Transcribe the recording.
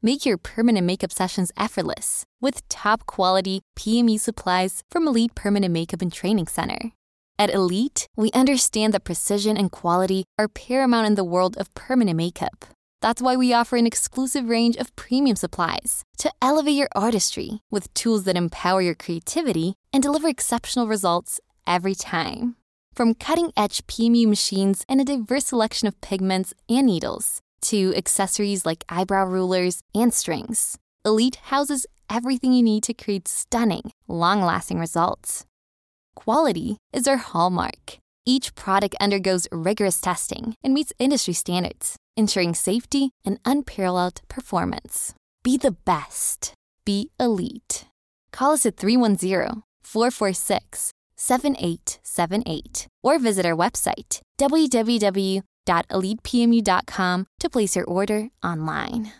Make your permanent makeup sessions effortless with top quality PMU supplies from Elite Permanent Makeup and Training Center. At Elite, we understand that precision and quality are paramount in the world of permanent makeup. That's why we offer an exclusive range of premium supplies to elevate your artistry with tools that empower your creativity and deliver exceptional results every time. From cutting edge PMU machines and a diverse selection of pigments and needles to accessories like eyebrow rulers and strings, Elite houses everything you need to create stunning, long lasting results. Quality is our hallmark. Each product undergoes rigorous testing and meets industry standards, ensuring safety and unparalleled performance. Be the best. Be elite. Call us at 310 446 7878 or visit our website www elitepmu.com to place your order online.